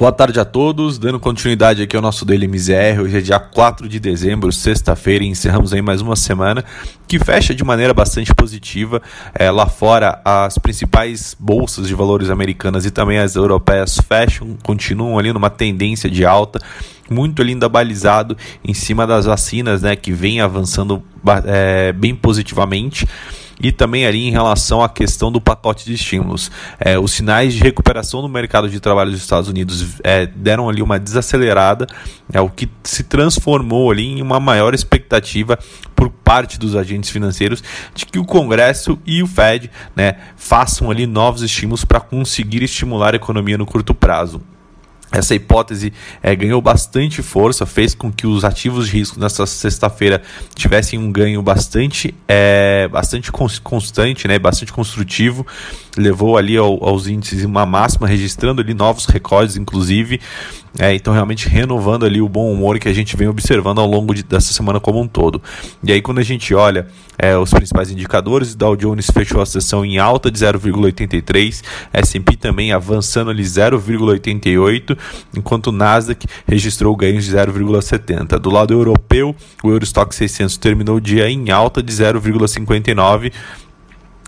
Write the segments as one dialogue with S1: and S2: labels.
S1: Boa tarde a todos, dando continuidade aqui ao nosso Daily MZR. Hoje é dia 4 de dezembro, sexta-feira, e encerramos aí mais uma semana que fecha de maneira bastante positiva. É, lá fora, as principais bolsas de valores americanas e também as europeias fecham, continuam ali numa tendência de alta, muito ainda balizado em cima das vacinas, né, que vem avançando é, bem positivamente e também ali em relação à questão do pacote de estímulos. É, os sinais de recuperação no mercado de trabalho dos Estados Unidos é, deram ali uma desacelerada, é o que se transformou ali em uma maior expectativa por parte dos agentes financeiros de que o Congresso e o Fed né, façam ali novos estímulos para conseguir estimular a economia no curto prazo. Essa hipótese é, ganhou bastante força, fez com que os ativos de risco nessa sexta-feira tivessem um ganho bastante, é, bastante constante, né, bastante construtivo, levou ali ao, aos índices uma máxima, registrando ali novos recordes, inclusive, é, então realmente renovando ali o bom humor que a gente vem observando ao longo de, dessa semana como um todo. E aí quando a gente olha é, os principais indicadores, Dow Jones fechou a sessão em alta de 0,83, S&P também avançando ali 0,88, enquanto o Nasdaq registrou ganhos de 0,70. Do lado europeu, o Eurostock 600 terminou o dia em alta de 0,59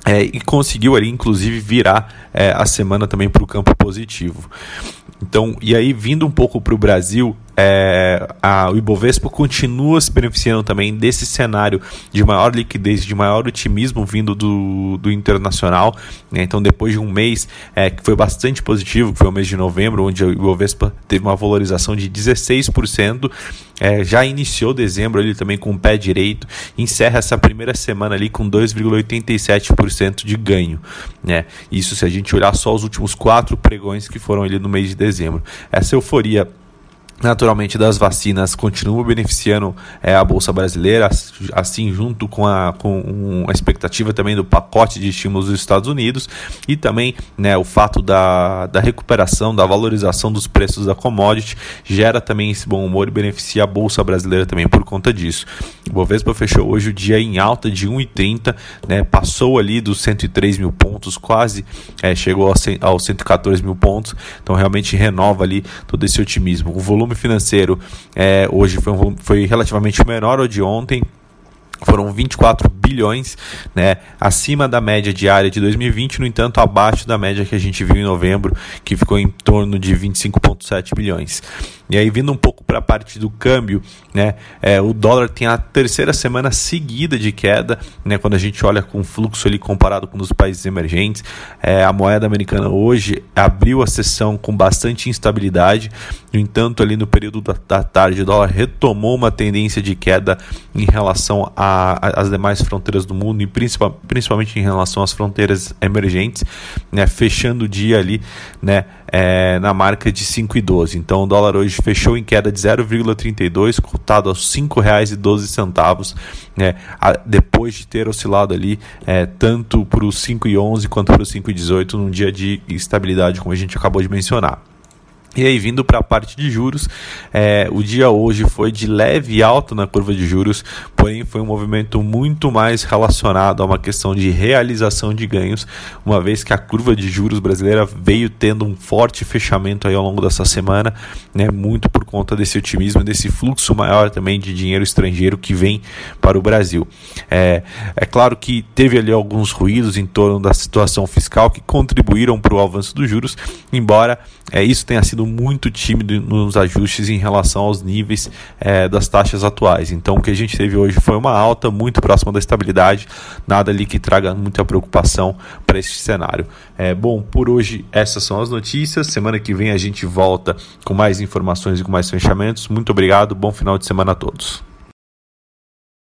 S1: é, e conseguiu ali, inclusive, virar é, a semana também para o campo positivo. Então, e aí, vindo um pouco para o Brasil, é, a, o Ibovespa continua se beneficiando também desse cenário de maior liquidez, de maior otimismo vindo do, do internacional. Né? Então, depois de um mês é, que foi bastante positivo, que foi o mês de novembro, onde o Ibovespa teve uma valorização de 16%, é, já iniciou dezembro ali também com o pé direito, encerra essa primeira semana ali com 2,87% de ganho. Né? Isso se a gente olhar só os últimos quatro pregões que foram ali no mês de dezembro. Essa euforia naturalmente das vacinas continuam beneficiando é, a bolsa brasileira, assim junto com a, com a expectativa também do pacote de estímulos dos Estados Unidos e também né, o fato da, da recuperação, da valorização dos preços da commodity gera também esse bom humor e beneficia a bolsa brasileira também por conta disso. O Bovespa fechou hoje o dia em alta de 1,30, né, passou ali dos 103 mil pontos, quase é, chegou aos 114 mil pontos, então realmente renova ali todo esse otimismo. O volume volume financeiro é, hoje foi, um, foi relativamente menor ao de ontem, foram 24 bilhões, né, acima da média diária de 2020, no entanto, abaixo da média que a gente viu em novembro, que ficou em torno de 25,7 bilhões. E aí, vindo um pouco para a parte do câmbio, né, é, o dólar tem a terceira semana seguida de queda, né, quando a gente olha com o fluxo ali comparado com os países emergentes. É, a moeda americana hoje abriu a sessão com bastante instabilidade, no entanto, ali no período da, da tarde, o dólar retomou uma tendência de queda em relação às demais fronteiras do mundo, e principal, principalmente em relação às fronteiras emergentes, né, fechando o dia ali né, é, na marca de 5,12. Então, o dólar hoje fechou em queda de 0,32, cotado aos R$ 5,12, né, depois de ter oscilado ali é, tanto para os 5,11 quanto para os 5,18 num dia de estabilidade, como a gente acabou de mencionar. E aí, vindo para a parte de juros, é, o dia hoje foi de leve alta na curva de juros, porém foi um movimento muito mais relacionado a uma questão de realização de ganhos, uma vez que a curva de juros brasileira veio tendo um forte fechamento aí ao longo dessa semana, né, muito por conta desse otimismo, desse fluxo maior também de dinheiro estrangeiro que vem para o Brasil. É, é claro que teve ali alguns ruídos em torno da situação fiscal que contribuíram para o avanço dos juros, embora é, isso tenha sido muito tímido nos ajustes em relação aos níveis é, das taxas atuais. Então, o que a gente teve hoje foi uma alta muito próxima da estabilidade, nada ali que traga muita preocupação para esse cenário. É, bom, por hoje essas são as notícias. Semana que vem a gente volta com mais informações e com mais fechamentos. Muito obrigado, bom final de semana a todos.